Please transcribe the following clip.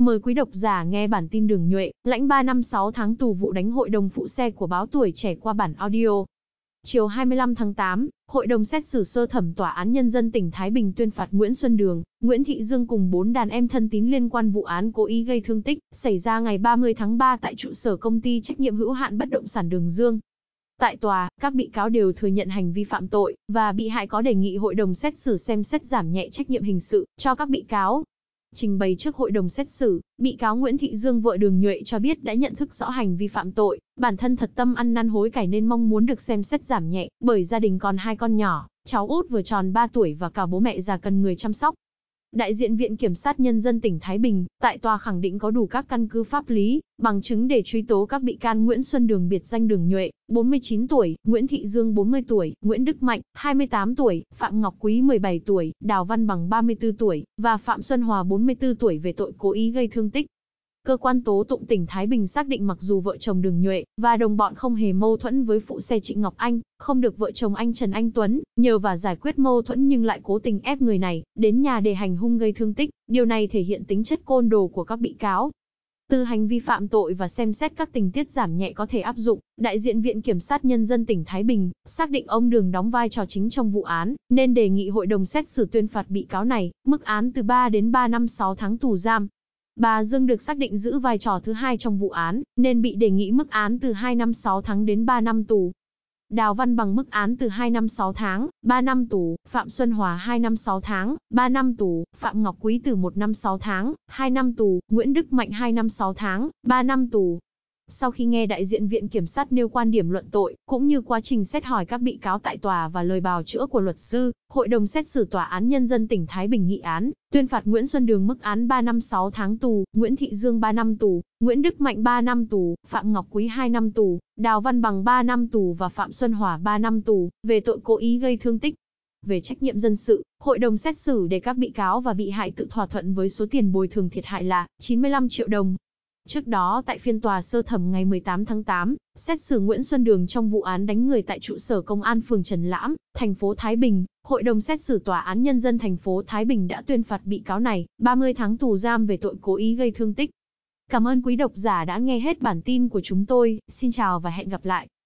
Mời quý độc giả nghe bản tin đường nhuệ, lãnh 3 năm 6 tháng tù vụ đánh hội đồng phụ xe của báo tuổi trẻ qua bản audio. Chiều 25 tháng 8, Hội đồng xét xử sơ thẩm Tòa án Nhân dân tỉnh Thái Bình tuyên phạt Nguyễn Xuân Đường, Nguyễn Thị Dương cùng 4 đàn em thân tín liên quan vụ án cố ý gây thương tích, xảy ra ngày 30 tháng 3 tại trụ sở công ty trách nhiệm hữu hạn bất động sản Đường Dương. Tại tòa, các bị cáo đều thừa nhận hành vi phạm tội, và bị hại có đề nghị hội đồng xét xử xem xét giảm nhẹ trách nhiệm hình sự cho các bị cáo. Trình bày trước hội đồng xét xử, bị cáo Nguyễn Thị Dương vợ Đường Nhuệ cho biết đã nhận thức rõ hành vi phạm tội, bản thân thật tâm ăn năn hối cải nên mong muốn được xem xét giảm nhẹ, bởi gia đình còn hai con nhỏ, cháu út vừa tròn 3 tuổi và cả bố mẹ già cần người chăm sóc. Đại diện Viện Kiểm sát Nhân dân tỉnh Thái Bình, tại tòa khẳng định có đủ các căn cứ pháp lý, bằng chứng để truy tố các bị can Nguyễn Xuân Đường biệt danh Đường Nhuệ, 49 tuổi, Nguyễn Thị Dương 40 tuổi, Nguyễn Đức Mạnh, 28 tuổi, Phạm Ngọc Quý 17 tuổi, Đào Văn Bằng 34 tuổi, và Phạm Xuân Hòa 44 tuổi về tội cố ý gây thương tích. Cơ quan tố tụng tỉnh Thái Bình xác định mặc dù vợ chồng Đường Nhuệ và đồng bọn không hề mâu thuẫn với phụ xe Trịnh Ngọc Anh, không được vợ chồng anh Trần Anh Tuấn nhờ và giải quyết mâu thuẫn nhưng lại cố tình ép người này đến nhà để hành hung gây thương tích, điều này thể hiện tính chất côn đồ của các bị cáo. Từ hành vi phạm tội và xem xét các tình tiết giảm nhẹ có thể áp dụng, đại diện Viện Kiểm sát Nhân dân tỉnh Thái Bình xác định ông Đường đóng vai trò chính trong vụ án, nên đề nghị hội đồng xét xử tuyên phạt bị cáo này mức án từ 3 đến 3 năm 6 tháng tù giam. Bà Dương được xác định giữ vai trò thứ hai trong vụ án, nên bị đề nghị mức án từ 2 năm 6 tháng đến 3 năm tù. Đào Văn bằng mức án từ 2 năm 6 tháng, 3 năm tù, Phạm Xuân Hòa 2 năm 6 tháng, 3 năm tù, Phạm Ngọc Quý từ 1 năm 6 tháng, 2 năm tù, Nguyễn Đức Mạnh 2 năm 6 tháng, 3 năm tù. Sau khi nghe đại diện Viện Kiểm sát nêu quan điểm luận tội, cũng như quá trình xét hỏi các bị cáo tại tòa và lời bào chữa của luật sư, Hội đồng xét xử Tòa án Nhân dân tỉnh Thái Bình nghị án, tuyên phạt Nguyễn Xuân Đường mức án 3 năm 6 tháng tù, Nguyễn Thị Dương 3 năm tù, Nguyễn Đức Mạnh 3 năm tù, Phạm Ngọc Quý 2 năm tù, Đào Văn Bằng 3 năm tù và Phạm Xuân Hòa 3 năm tù, về tội cố ý gây thương tích. Về trách nhiệm dân sự, hội đồng xét xử để các bị cáo và bị hại tự thỏa thuận với số tiền bồi thường thiệt hại là 95 triệu đồng. Trước đó tại phiên tòa sơ thẩm ngày 18 tháng 8, xét xử Nguyễn Xuân Đường trong vụ án đánh người tại trụ sở công an phường Trần Lãm, thành phố Thái Bình, Hội đồng xét xử Tòa án Nhân dân thành phố Thái Bình đã tuyên phạt bị cáo này 30 tháng tù giam về tội cố ý gây thương tích. Cảm ơn quý độc giả đã nghe hết bản tin của chúng tôi, xin chào và hẹn gặp lại.